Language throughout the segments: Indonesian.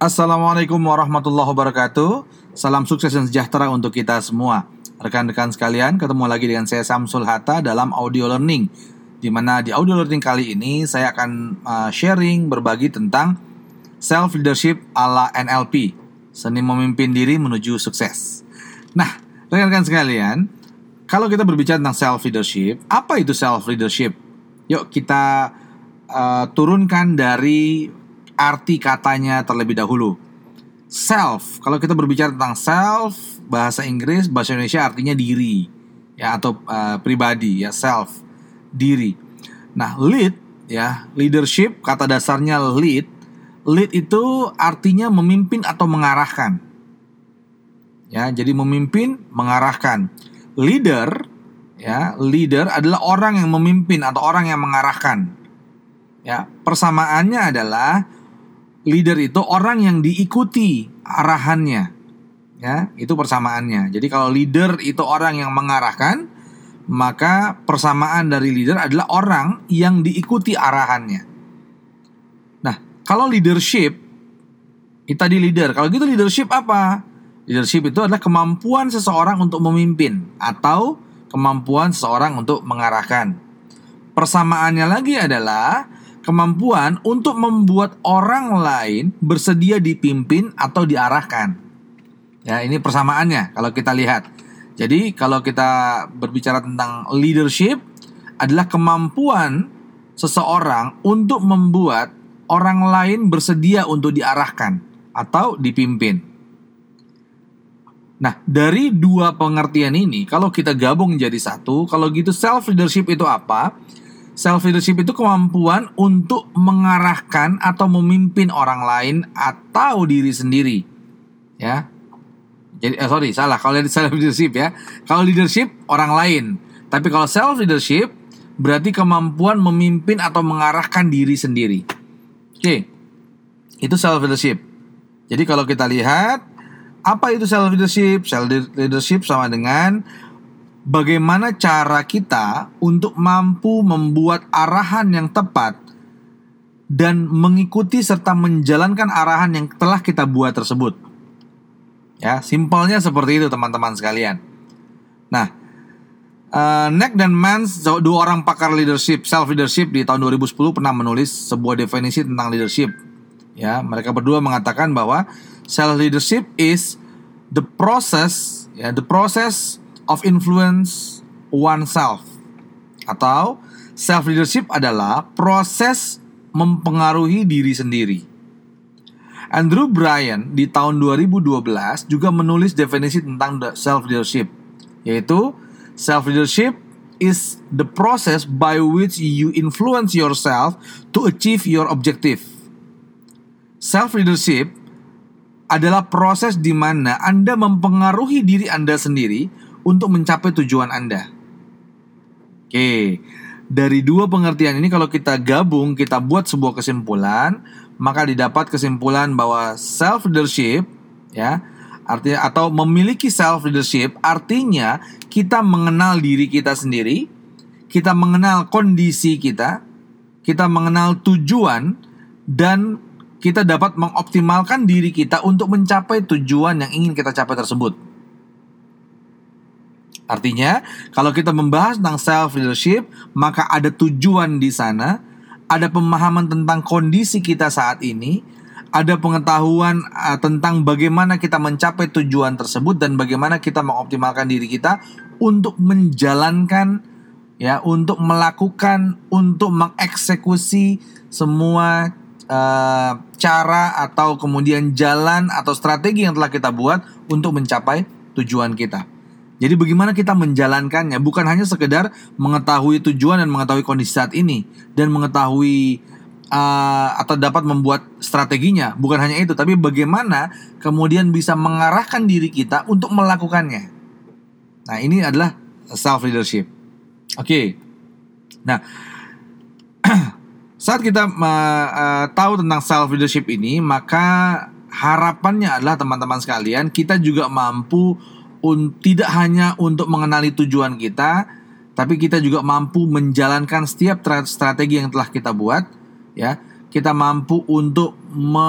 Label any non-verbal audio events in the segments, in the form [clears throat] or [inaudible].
Assalamualaikum warahmatullahi wabarakatuh. Salam sukses dan sejahtera untuk kita semua. Rekan-rekan sekalian, ketemu lagi dengan saya Samsul Hatta dalam audio learning. Di mana di audio learning kali ini saya akan uh, sharing berbagi tentang self leadership ala NLP, seni memimpin diri menuju sukses. Nah, rekan-rekan sekalian, kalau kita berbicara tentang self leadership, apa itu self leadership? Yuk kita uh, turunkan dari arti katanya terlebih dahulu. Self, kalau kita berbicara tentang self, bahasa Inggris, bahasa Indonesia artinya diri, ya atau uh, pribadi, ya self, diri. Nah, lead, ya leadership kata dasarnya lead. Lead itu artinya memimpin atau mengarahkan. Ya, jadi memimpin, mengarahkan. Leader, ya leader adalah orang yang memimpin atau orang yang mengarahkan. Ya, persamaannya adalah leader itu orang yang diikuti arahannya. Ya, itu persamaannya. Jadi kalau leader itu orang yang mengarahkan, maka persamaan dari leader adalah orang yang diikuti arahannya. Nah, kalau leadership itu tadi leader. Kalau gitu leadership apa? Leadership itu adalah kemampuan seseorang untuk memimpin atau kemampuan seseorang untuk mengarahkan. Persamaannya lagi adalah kemampuan untuk membuat orang lain bersedia dipimpin atau diarahkan. Ya, ini persamaannya kalau kita lihat. Jadi, kalau kita berbicara tentang leadership adalah kemampuan seseorang untuk membuat orang lain bersedia untuk diarahkan atau dipimpin. Nah, dari dua pengertian ini, kalau kita gabung jadi satu, kalau gitu self leadership itu apa? Self leadership itu kemampuan untuk mengarahkan atau memimpin orang lain atau diri sendiri. Ya. Jadi eh, sorry, salah. Kalau self leadership ya. Kalau leadership orang lain. Tapi kalau self leadership berarti kemampuan memimpin atau mengarahkan diri sendiri. Oke. Itu self leadership. Jadi kalau kita lihat apa itu self leadership? Self leadership sama dengan bagaimana cara kita untuk mampu membuat arahan yang tepat dan mengikuti serta menjalankan arahan yang telah kita buat tersebut. Ya, simpelnya seperti itu teman-teman sekalian. Nah, uh, Neck dan Mans, dua orang pakar leadership, self leadership di tahun 2010 pernah menulis sebuah definisi tentang leadership. Ya, mereka berdua mengatakan bahwa self leadership is the process, ya, the process of influence oneself atau self leadership adalah proses mempengaruhi diri sendiri. Andrew Bryan di tahun 2012 juga menulis definisi tentang self leadership yaitu self leadership is the process by which you influence yourself to achieve your objective. Self leadership adalah proses di mana Anda mempengaruhi diri Anda sendiri untuk mencapai tujuan Anda. Oke, dari dua pengertian ini kalau kita gabung, kita buat sebuah kesimpulan, maka didapat kesimpulan bahwa self leadership ya, artinya atau memiliki self leadership artinya kita mengenal diri kita sendiri, kita mengenal kondisi kita, kita mengenal tujuan dan kita dapat mengoptimalkan diri kita untuk mencapai tujuan yang ingin kita capai tersebut. Artinya, kalau kita membahas tentang self leadership, maka ada tujuan di sana, ada pemahaman tentang kondisi kita saat ini, ada pengetahuan uh, tentang bagaimana kita mencapai tujuan tersebut dan bagaimana kita mengoptimalkan diri kita untuk menjalankan ya, untuk melakukan, untuk mengeksekusi semua uh, cara atau kemudian jalan atau strategi yang telah kita buat untuk mencapai tujuan kita. Jadi bagaimana kita menjalankannya bukan hanya sekedar mengetahui tujuan dan mengetahui kondisi saat ini dan mengetahui uh, atau dapat membuat strateginya, bukan hanya itu, tapi bagaimana kemudian bisa mengarahkan diri kita untuk melakukannya. Nah, ini adalah self leadership. Oke. Okay. Nah, [clears throat] saat kita uh, tahu tentang self leadership ini, maka harapannya adalah teman-teman sekalian kita juga mampu un, tidak hanya untuk mengenali tujuan kita, tapi kita juga mampu menjalankan setiap strategi yang telah kita buat, ya. Kita mampu untuk me,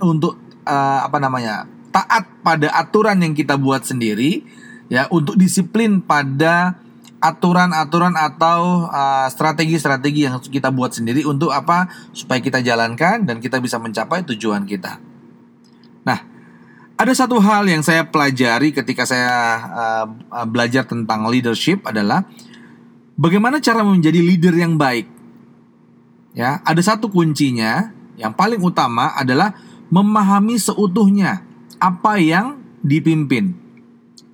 untuk uh, apa namanya taat pada aturan yang kita buat sendiri ya untuk disiplin pada aturan-aturan atau uh, strategi-strategi uh, yang kita buat sendiri untuk apa supaya kita jalankan dan kita bisa mencapai tujuan kita. Ada satu hal yang saya pelajari ketika saya uh, belajar tentang leadership adalah bagaimana cara menjadi leader yang baik. Ya, ada satu kuncinya yang paling utama adalah memahami seutuhnya apa yang dipimpin.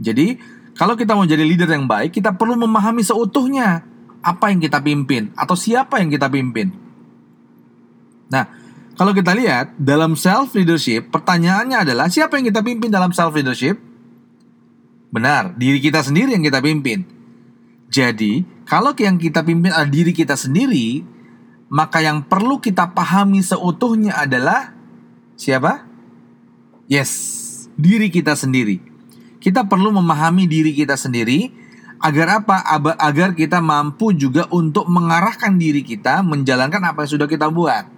Jadi, kalau kita mau jadi leader yang baik, kita perlu memahami seutuhnya apa yang kita pimpin atau siapa yang kita pimpin. Nah, kalau kita lihat dalam self leadership, pertanyaannya adalah siapa yang kita pimpin dalam self leadership? Benar, diri kita sendiri yang kita pimpin. Jadi, kalau yang kita pimpin adalah diri kita sendiri, maka yang perlu kita pahami seutuhnya adalah siapa? Yes, diri kita sendiri. Kita perlu memahami diri kita sendiri agar apa? Agar kita mampu juga untuk mengarahkan diri kita menjalankan apa yang sudah kita buat.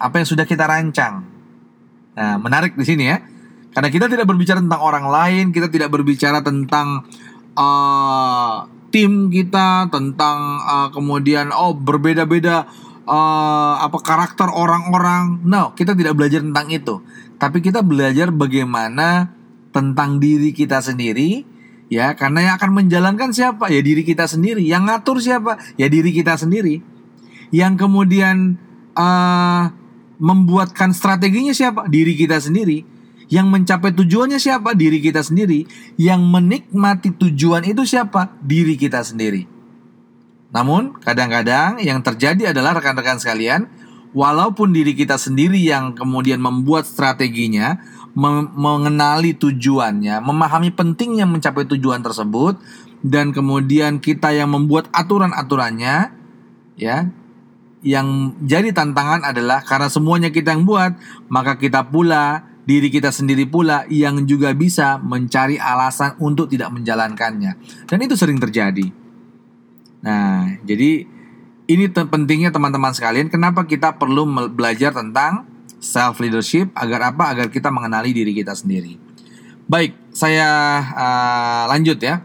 Apa yang sudah kita rancang. Nah, menarik di sini ya. Karena kita tidak berbicara tentang orang lain, kita tidak berbicara tentang uh, tim kita, tentang uh, kemudian oh berbeda-beda uh, apa karakter orang-orang. No, kita tidak belajar tentang itu. Tapi kita belajar bagaimana tentang diri kita sendiri ya karena yang akan menjalankan siapa ya diri kita sendiri yang ngatur siapa ya diri kita sendiri yang kemudian uh, membuatkan strateginya siapa? Diri kita sendiri. Yang mencapai tujuannya siapa? Diri kita sendiri. Yang menikmati tujuan itu siapa? Diri kita sendiri. Namun kadang-kadang yang terjadi adalah rekan-rekan sekalian walaupun diri kita sendiri yang kemudian membuat strateginya mengenali tujuannya, memahami pentingnya mencapai tujuan tersebut dan kemudian kita yang membuat aturan-aturannya ya. Yang jadi tantangan adalah karena semuanya kita yang buat, maka kita pula diri kita sendiri pula yang juga bisa mencari alasan untuk tidak menjalankannya. Dan itu sering terjadi. Nah, jadi ini pentingnya teman-teman sekalian kenapa kita perlu belajar tentang self leadership agar apa? Agar kita mengenali diri kita sendiri. Baik, saya uh, lanjut ya.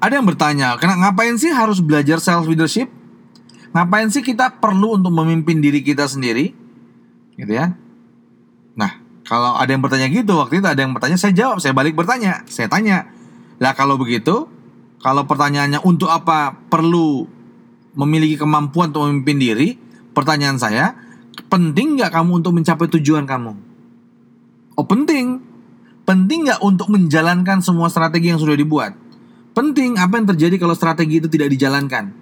Ada yang bertanya, kenapa ngapain sih harus belajar self leadership? Ngapain sih kita perlu untuk memimpin diri kita sendiri? Gitu ya. Nah, kalau ada yang bertanya gitu, waktu itu ada yang bertanya, saya jawab, saya balik bertanya, saya tanya. Lah kalau begitu, kalau pertanyaannya untuk apa perlu memiliki kemampuan untuk memimpin diri, pertanyaan saya, penting nggak kamu untuk mencapai tujuan kamu? Oh penting. Penting nggak untuk menjalankan semua strategi yang sudah dibuat? Penting. Apa yang terjadi kalau strategi itu tidak dijalankan?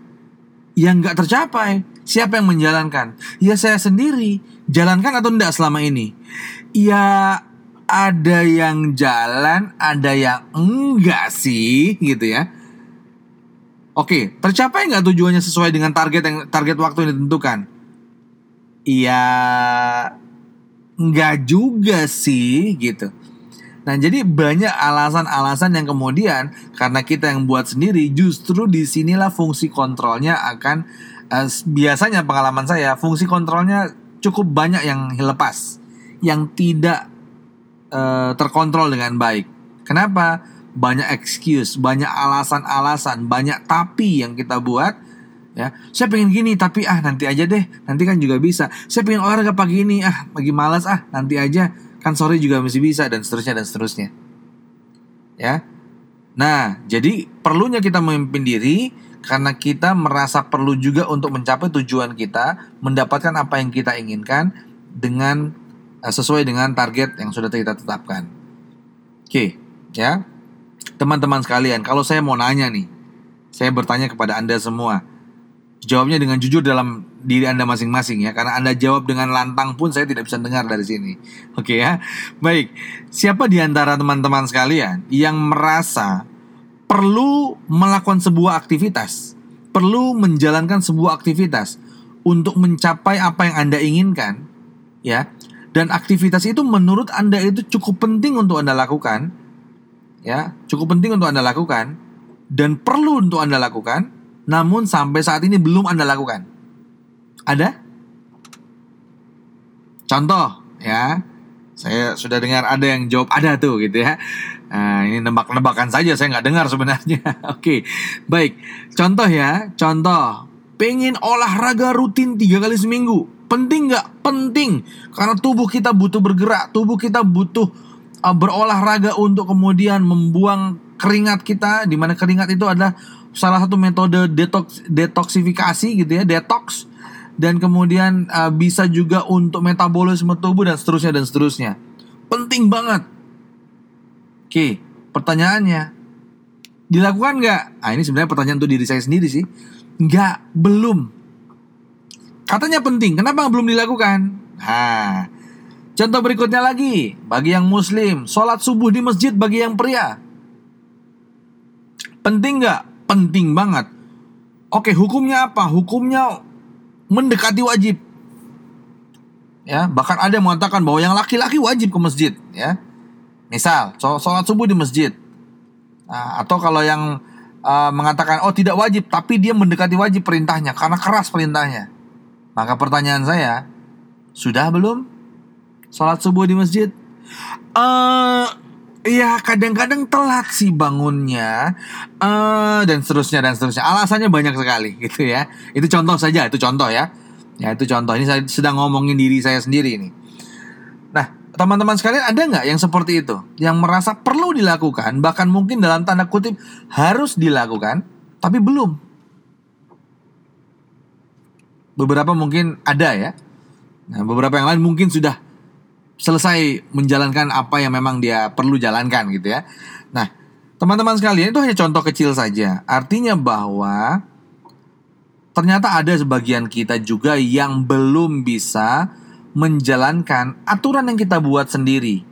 Yang nggak tercapai. Siapa yang menjalankan? Ya saya sendiri. Jalankan atau tidak selama ini? Ya ada yang jalan, ada yang enggak sih, gitu ya. Oke, tercapai nggak tujuannya sesuai dengan target yang target waktu yang ditentukan? Iya nggak juga sih gitu. Nah jadi banyak alasan-alasan yang kemudian karena kita yang buat sendiri justru di sinilah fungsi kontrolnya akan uh, biasanya pengalaman saya fungsi kontrolnya cukup banyak yang lepas yang tidak uh, terkontrol dengan baik. Kenapa? Banyak excuse, banyak alasan-alasan, banyak tapi yang kita buat ya saya pengen gini tapi ah nanti aja deh nanti kan juga bisa saya pengen olahraga pagi ini ah pagi malas ah nanti aja kan sore juga masih bisa dan seterusnya dan seterusnya. Ya. Nah jadi perlunya kita memimpin diri karena kita merasa perlu juga untuk mencapai tujuan kita mendapatkan apa yang kita inginkan dengan uh, sesuai dengan target yang sudah kita tetapkan. Oke ya. Teman-teman sekalian kalau saya mau nanya nih saya bertanya kepada anda semua jawabnya dengan jujur dalam diri Anda masing-masing ya karena Anda jawab dengan lantang pun saya tidak bisa dengar dari sini. Oke ya. Baik. Siapa di antara teman-teman sekalian yang merasa perlu melakukan sebuah aktivitas, perlu menjalankan sebuah aktivitas untuk mencapai apa yang Anda inginkan ya. Dan aktivitas itu menurut Anda itu cukup penting untuk Anda lakukan ya, cukup penting untuk Anda lakukan dan perlu untuk Anda lakukan namun sampai saat ini belum Anda lakukan? Ada? Contoh ya, Saya sudah dengar ada yang jawab ada tuh gitu ya. Nah, ini nebak-nebakan saja, saya nggak dengar sebenarnya. [laughs] Oke, baik. Contoh ya, contoh. Pengen olahraga rutin tiga kali seminggu. Penting nggak? Penting. Karena tubuh kita butuh bergerak, tubuh kita butuh uh, berolahraga untuk kemudian membuang keringat kita. Di mana keringat itu adalah salah satu metode detox detoksifikasi gitu ya, detox dan kemudian uh, bisa juga untuk metabolisme tubuh dan seterusnya dan seterusnya. Penting banget. Oke, pertanyaannya dilakukan nggak? Ah ini sebenarnya pertanyaan untuk diri saya sendiri sih. Nggak, belum. Katanya penting, kenapa belum dilakukan? Nah, contoh berikutnya lagi, bagi yang muslim, sholat subuh di masjid bagi yang pria. Penting nggak? Penting banget. Oke, hukumnya apa? Hukumnya mendekati wajib. Ya, bahkan ada yang mengatakan bahwa yang laki-laki wajib ke masjid, ya. Misal, sholat subuh di masjid. Nah, atau kalau yang uh, mengatakan oh tidak wajib, tapi dia mendekati wajib perintahnya karena keras perintahnya. Maka pertanyaan saya, sudah belum sholat subuh di masjid? Uh, ya kadang-kadang telat sih bangunnya. Uh, dan seterusnya dan seterusnya. Alasannya banyak sekali [laughs] gitu ya. Itu contoh saja itu contoh ya. Ya itu contoh. Ini saya sedang ngomongin diri saya sendiri ini. Nah teman-teman sekalian ada nggak yang seperti itu? Yang merasa perlu dilakukan bahkan mungkin dalam tanda kutip harus dilakukan tapi belum? Beberapa mungkin ada ya. Nah beberapa yang lain mungkin sudah selesai menjalankan apa yang memang dia perlu jalankan gitu ya. Nah, teman-teman sekalian itu hanya contoh kecil saja. Artinya bahwa ternyata ada sebagian kita juga yang belum bisa menjalankan aturan yang kita buat sendiri.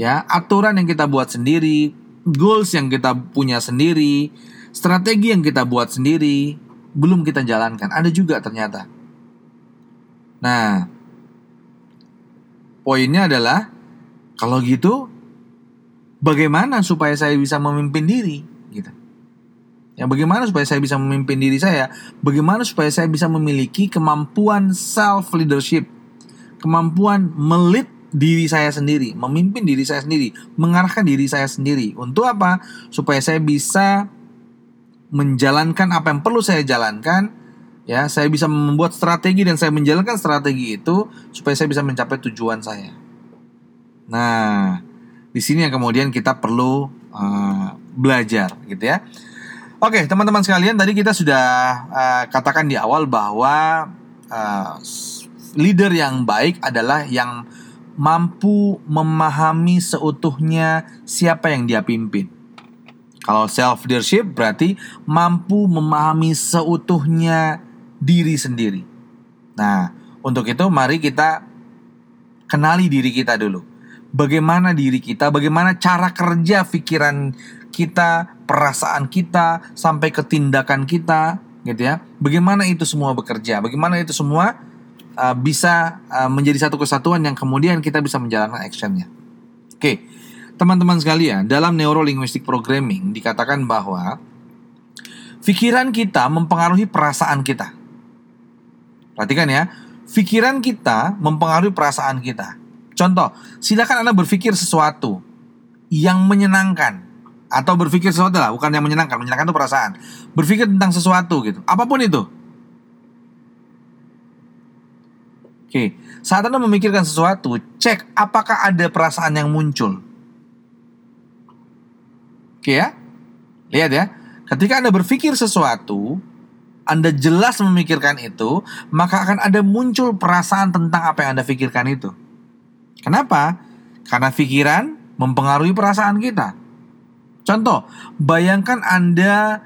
Ya, aturan yang kita buat sendiri, goals yang kita punya sendiri, strategi yang kita buat sendiri, belum kita jalankan. Ada juga ternyata. Nah, poinnya adalah kalau gitu bagaimana supaya saya bisa memimpin diri gitu. Ya bagaimana supaya saya bisa memimpin diri saya? Bagaimana supaya saya bisa memiliki kemampuan self leadership? Kemampuan melit diri saya sendiri, memimpin diri saya sendiri, mengarahkan diri saya sendiri. Untuk apa? Supaya saya bisa menjalankan apa yang perlu saya jalankan ya saya bisa membuat strategi dan saya menjalankan strategi itu supaya saya bisa mencapai tujuan saya. Nah, di sini yang kemudian kita perlu uh, belajar, gitu ya. Oke, teman-teman sekalian, tadi kita sudah uh, katakan di awal bahwa uh, leader yang baik adalah yang mampu memahami seutuhnya siapa yang dia pimpin. Kalau self leadership berarti mampu memahami seutuhnya diri sendiri. Nah, untuk itu mari kita kenali diri kita dulu. Bagaimana diri kita, bagaimana cara kerja pikiran kita, perasaan kita, sampai ke tindakan kita, gitu ya. Bagaimana itu semua bekerja, bagaimana itu semua uh, bisa uh, menjadi satu kesatuan yang kemudian kita bisa menjalankan actionnya. Oke, teman-teman sekalian, dalam neurolinguistic programming dikatakan bahwa pikiran kita mempengaruhi perasaan kita. Perhatikan ya, pikiran kita mempengaruhi perasaan kita. Contoh, silakan Anda berpikir sesuatu yang menyenangkan atau berpikir sesuatu lah, bukan yang menyenangkan. Menyenangkan itu perasaan. Berpikir tentang sesuatu gitu, apa pun itu. Oke, saat Anda memikirkan sesuatu, cek apakah ada perasaan yang muncul. Oke ya, lihat ya. Ketika Anda berpikir sesuatu, anda jelas memikirkan itu, maka akan ada muncul perasaan tentang apa yang Anda pikirkan itu. Kenapa? Karena pikiran mempengaruhi perasaan kita. Contoh, bayangkan Anda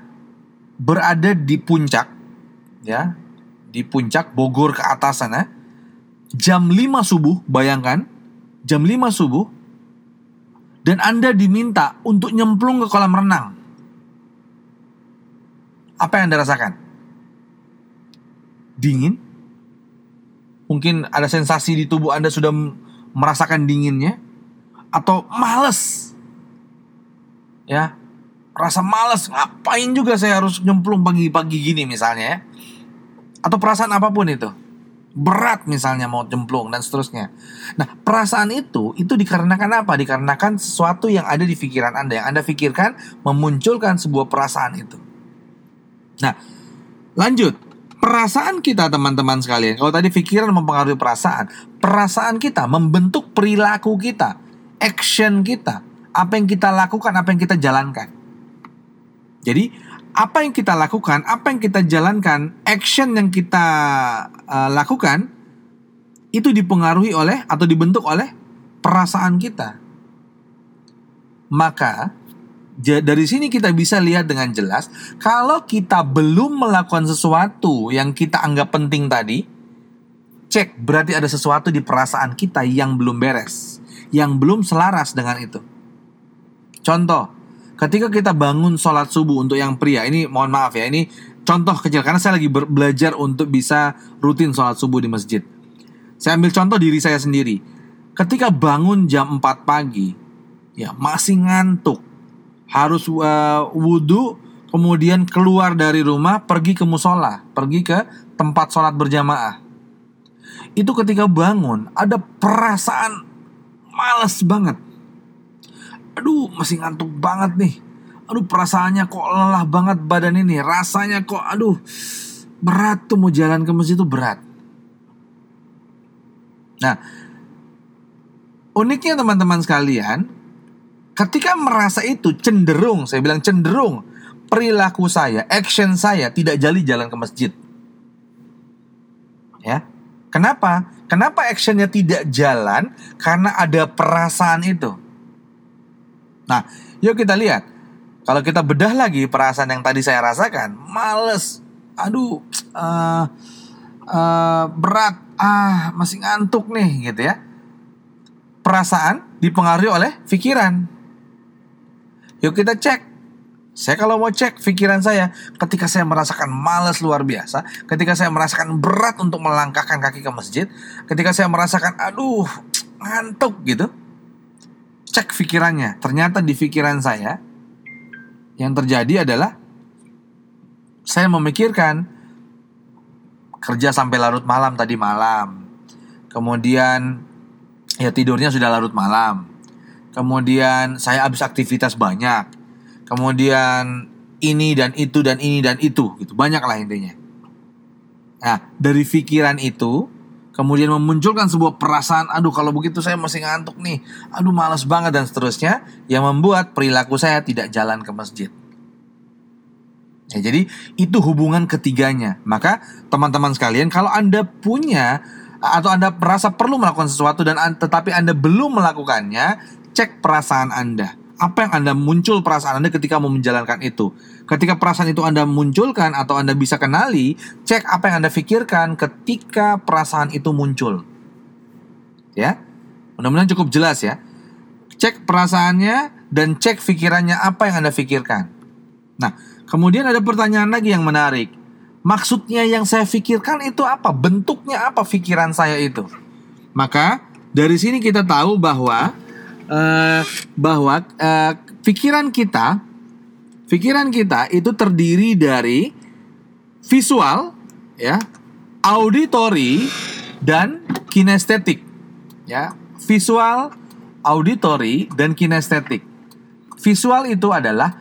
berada di puncak, ya, di puncak Bogor ke atas sana, jam 5 subuh, bayangkan, jam 5 subuh, dan Anda diminta untuk nyemplung ke kolam renang. Apa yang Anda rasakan? Dingin. Mungkin ada sensasi di tubuh Anda sudah merasakan dinginnya atau males. Ya. Rasa males, ngapain juga saya harus nyemplung pagi-pagi gini misalnya ya. Atau perasaan apa pun itu. berat misalnya mau jemplung dan seterusnya. Nah, perasaan itu itu dikarenakan apa? Dikarenakan sesuatu yang ada di pikiran Anda yang Anda pikirkan memunculkan sebuah perasaan itu. Nah, lanjut. Perasaan kita teman-teman sekalian, kalau tadi pikiran mempengaruhi perasaan, perasaan kita membentuk perilaku kita, action kita, apa yang kita lakukan, apa yang kita jalankan. Jadi, apa yang kita lakukan, apa yang kita jalankan, action yang kita uh, lakukan itu dipengaruhi oleh atau dibentuk oleh perasaan kita. Maka dari sini kita bisa lihat dengan jelas kalau kita belum melakukan sesuatu yang kita anggap penting tadi, cek berarti ada sesuatu di perasaan kita yang belum beres, yang belum selaras dengan itu. Contoh, ketika kita bangun sholat subuh untuk yang pria ini mohon maaf ya ini contoh kecil karena saya lagi belajar untuk bisa rutin sholat subuh di masjid. Saya ambil contoh diri saya sendiri. Ketika bangun jam 4 pagi ya masih ngantuk harus uh, wudhu kemudian keluar dari rumah pergi ke musola pergi ke tempat sholat berjamaah. Itu ketika bangun ada perasaan males banget. Aduh masih ngantuk banget nih. Aduh perasaannya kok lelah banget badan ini rasanya kok aduh berat tuh mau jalan ke masjid itu berat. Nah uniknya teman-teman sekalian ketika merasa itu cenderung saya bilang cenderung perilaku saya action saya tidak jali jalan ke masjid. Ya. Kenapa? Kenapa actionnya tidak jalan? Karena ada perasaan itu. Nah, yuk kita lihat. Kalau kita bedah lagi perasaan yang tadi saya rasakan, males, aduh, uh, uh, berat, ah masih ngantuk nih, gitu ya. Perasaan dipengaruhi oleh pikiran. Yuk kita cek. Saya kalau mau cek pikiran saya, ketika saya merasakan males luar biasa, ketika saya merasakan berat untuk melangkahkan kaki ke masjid, ketika saya merasakan aduh ngantuk gitu, cek pikirannya. Ternyata di pikiran saya yang terjadi adalah saya memikirkan kerja sampai larut malam tadi malam. Kemudian ya tidurnya sudah larut malam. Kemudian saya habis aktivitas banyak. Kemudian ini dan itu dan ini dan itu gitu. Banyak lah intinya. Nah, dari pikiran itu kemudian memunculkan sebuah perasaan, aduh kalau begitu saya masih ngantuk nih, aduh malas banget dan seterusnya, yang membuat perilaku saya tidak jalan ke masjid. Ya, jadi itu hubungan ketiganya. Maka teman-teman sekalian, kalau anda punya atau anda merasa perlu melakukan sesuatu dan tetapi anda belum melakukannya, cek perasaan anda apa yang Anda muncul perasaan Anda ketika mau menjalankan itu. Ketika perasaan itu Anda munculkan atau Anda bisa kenali, cek apa yang Anda pikirkan ketika perasaan itu muncul. Ya. Mudah-mudahan cukup jelas ya. Cek perasaannya dan cek pikirannya apa yang Anda pikirkan. Nah, kemudian ada pertanyaan lagi yang menarik. Maksudnya yang saya pikirkan itu apa? Bentuknya apa pikiran saya itu? Maka dari sini kita tahu bahwa uh, bahwa uh, pikiran kita pikiran kita itu terdiri dari visual ya auditory dan kinestetik ya. Visual auditory dan kinestetik. Visual itu adalah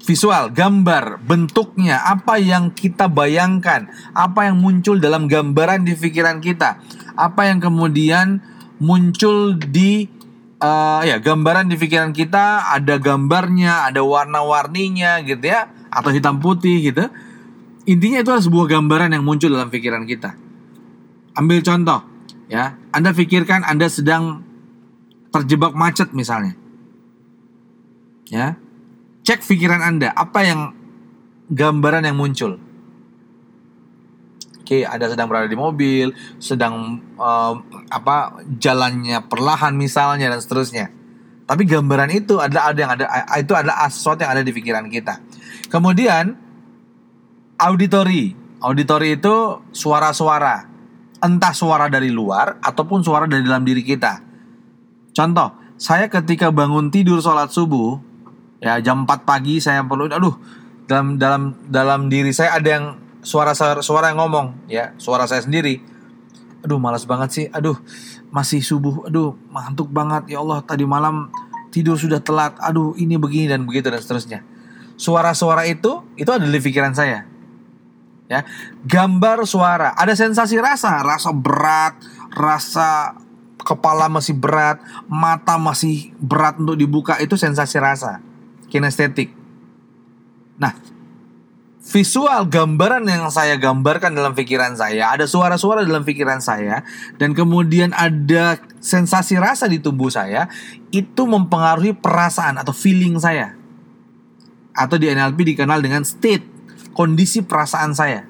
visual gambar bentuknya apa yang kita bayangkan apa yang muncul dalam gambaran di pikiran kita apa yang kemudian muncul di uh, ya gambaran di pikiran kita ada gambarnya, ada warna-warninya gitu ya, atau hitam putih gitu. Intinya itu adalah sebuah gambaran yang muncul dalam pikiran kita. Ambil contoh, ya, Anda pikirkan Anda sedang terjebak macet misalnya. Ya. Cek pikiran Anda, apa yang gambaran yang muncul? Oke, ada sedang berada di mobil, sedang uh, apa jalannya perlahan misalnya dan seterusnya. Tapi gambaran itu adalah ada yang ada itu adalah sesuatu yang ada di pikiran kita. Kemudian auditory. Auditory itu suara-suara. Entah suara dari luar ataupun suara dari dalam diri kita. Contoh, saya ketika bangun tidur sholat subuh, ya jam 4 pagi saya perlu, aduh, dalam dalam dalam diri saya ada yang suara suara yang ngomong ya suara saya sendiri. Aduh malas banget sih, aduh masih subuh, aduh ngantuk banget. Ya Allah tadi malam tidur sudah telat, aduh ini begini dan begitu dan seterusnya. Suara-suara itu itu ada di pikiran saya. Ya, gambar suara, ada sensasi rasa, rasa berat, rasa kepala masih berat, mata masih berat untuk dibuka. Itu sensasi rasa, kinestetik. Visual gambaran yang saya gambarkan dalam pikiran saya, ada suara-suara dalam pikiran saya, dan kemudian ada sensasi rasa di tubuh saya, itu mempengaruhi perasaan atau feeling saya. Atau di NLP dikenal dengan state, kondisi perasaan saya.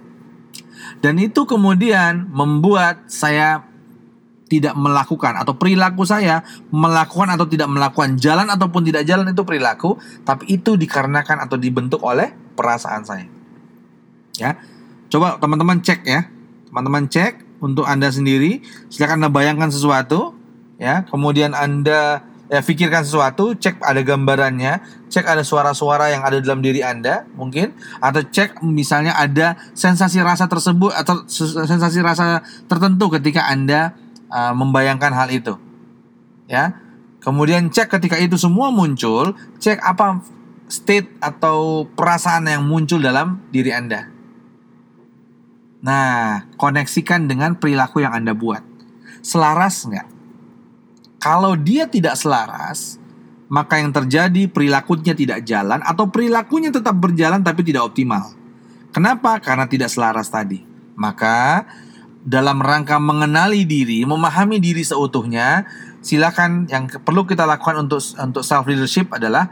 Dan itu kemudian membuat saya tidak melakukan atau perilaku saya melakukan atau tidak melakukan jalan ataupun tidak jalan itu perilaku tapi itu dikarenakan atau dibentuk oleh perasaan saya ya coba teman-teman cek ya teman-teman cek untuk anda sendiri silakan anda bayangkan sesuatu ya kemudian anda ya pikirkan sesuatu cek ada gambarannya cek ada suara-suara yang ada dalam diri anda mungkin atau cek misalnya ada sensasi rasa tersebut atau sensasi rasa tertentu ketika anda uh, membayangkan hal itu. Ya. Kemudian cek ketika itu semua muncul, cek apa state atau perasaan yang muncul dalam diri Anda. Nah, koneksikan dengan perilaku yang Anda buat. Selaras nggak? Kalau dia tidak selaras, maka yang terjadi perilakunya tidak jalan atau perilakunya tetap berjalan tapi tidak optimal. Kenapa? Karena tidak selaras tadi. Maka dalam rangka mengenali diri, memahami diri seutuhnya, silakan yang perlu kita lakukan untuk untuk self leadership adalah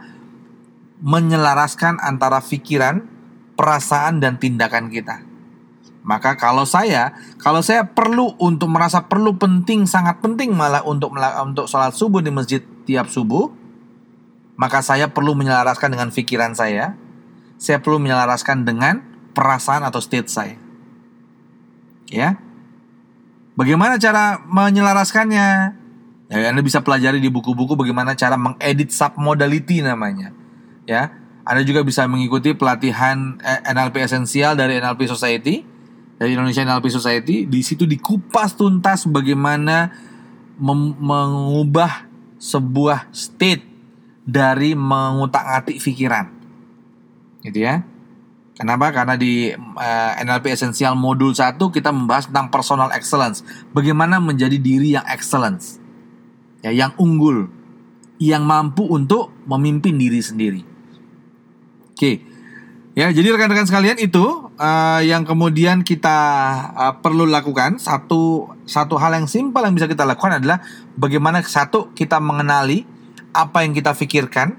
menyelaraskan antara pikiran, perasaan dan tindakan kita. Maka kalau saya, kalau saya perlu untuk merasa perlu penting, sangat penting malah untuk untuk sholat subuh di masjid tiap subuh, maka saya perlu menyelaraskan dengan pikiran saya, saya perlu menyelaraskan dengan perasaan atau state saya. Ya, Bagaimana cara menyelaraskannya? Ya, Anda bisa pelajari di buku-buku bagaimana cara mengedit submodality namanya. Ya, Anda juga bisa mengikuti pelatihan eh, NLP esensial dari NLP Society, dari Indonesia NLP Society. Di situ dikupas tuntas bagaimana mengubah sebuah state dari mengutak-atik pikiran. Gitu ya. Kenapa? Karena di uh, eh, NLP Essential Modul 1 kita membahas tentang personal excellence. Bagaimana menjadi diri yang excellence. Ya, yang unggul. Yang mampu untuk memimpin diri sendiri. Oke. Ya, jadi rekan-rekan sekalian itu uh, yang kemudian kita uh, perlu lakukan. Satu satu hal yang simpel yang bisa kita lakukan adalah bagaimana satu kita mengenali apa yang kita pikirkan.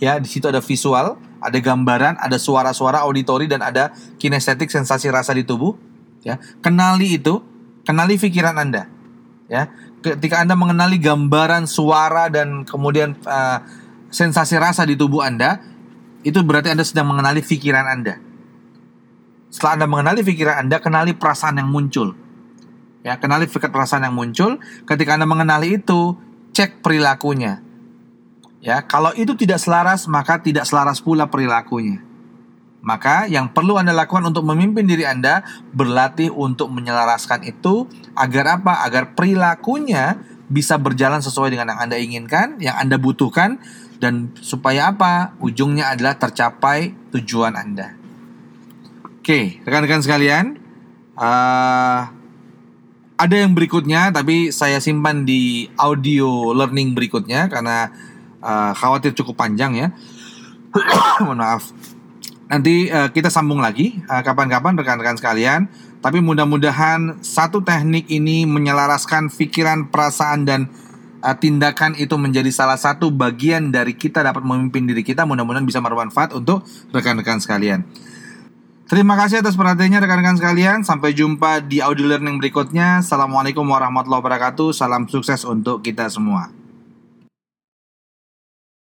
Ya, di situ ada visual ada gambaran, ada suara-suara auditori dan ada kinestetik sensasi rasa di tubuh, ya. Kenali itu, kenali pikiran Anda. Ya. Ketika Anda mengenali gambaran, suara dan kemudian uh, sensasi rasa di tubuh Anda, itu berarti Anda sedang mengenali pikiran Anda. Setelah Anda mengenali pikiran Anda, kenali perasaan yang muncul. Ya, kenali perasaan yang muncul. Ketika Anda mengenali itu, cek perilakunya Ya, kalau itu tidak selaras, maka tidak selaras pula perilakunya. Maka yang perlu Anda lakukan untuk memimpin diri Anda berlatih untuk menyelaraskan itu agar apa? Agar perilakunya bisa berjalan sesuai dengan yang Anda inginkan, yang Anda butuhkan dan supaya apa? Ujungnya adalah tercapai tujuan Anda. Oke, rekan-rekan sekalian, uh, ada yang berikutnya tapi saya simpan di audio learning berikutnya karena uh, khawatir cukup panjang ya. [coughs] Mohon maaf. Nanti uh, kita sambung lagi kapan kapan-kapan rekan-rekan sekalian. Tapi mudah-mudahan satu teknik ini menyelaraskan pikiran, perasaan dan uh, tindakan itu menjadi salah satu bagian dari kita dapat memimpin diri kita. Mudah-mudahan bisa bermanfaat untuk rekan-rekan sekalian. Terima kasih atas perhatiannya rekan-rekan sekalian. Sampai jumpa di audio learning berikutnya. Assalamualaikum warahmatullahi wabarakatuh. Salam sukses untuk kita semua.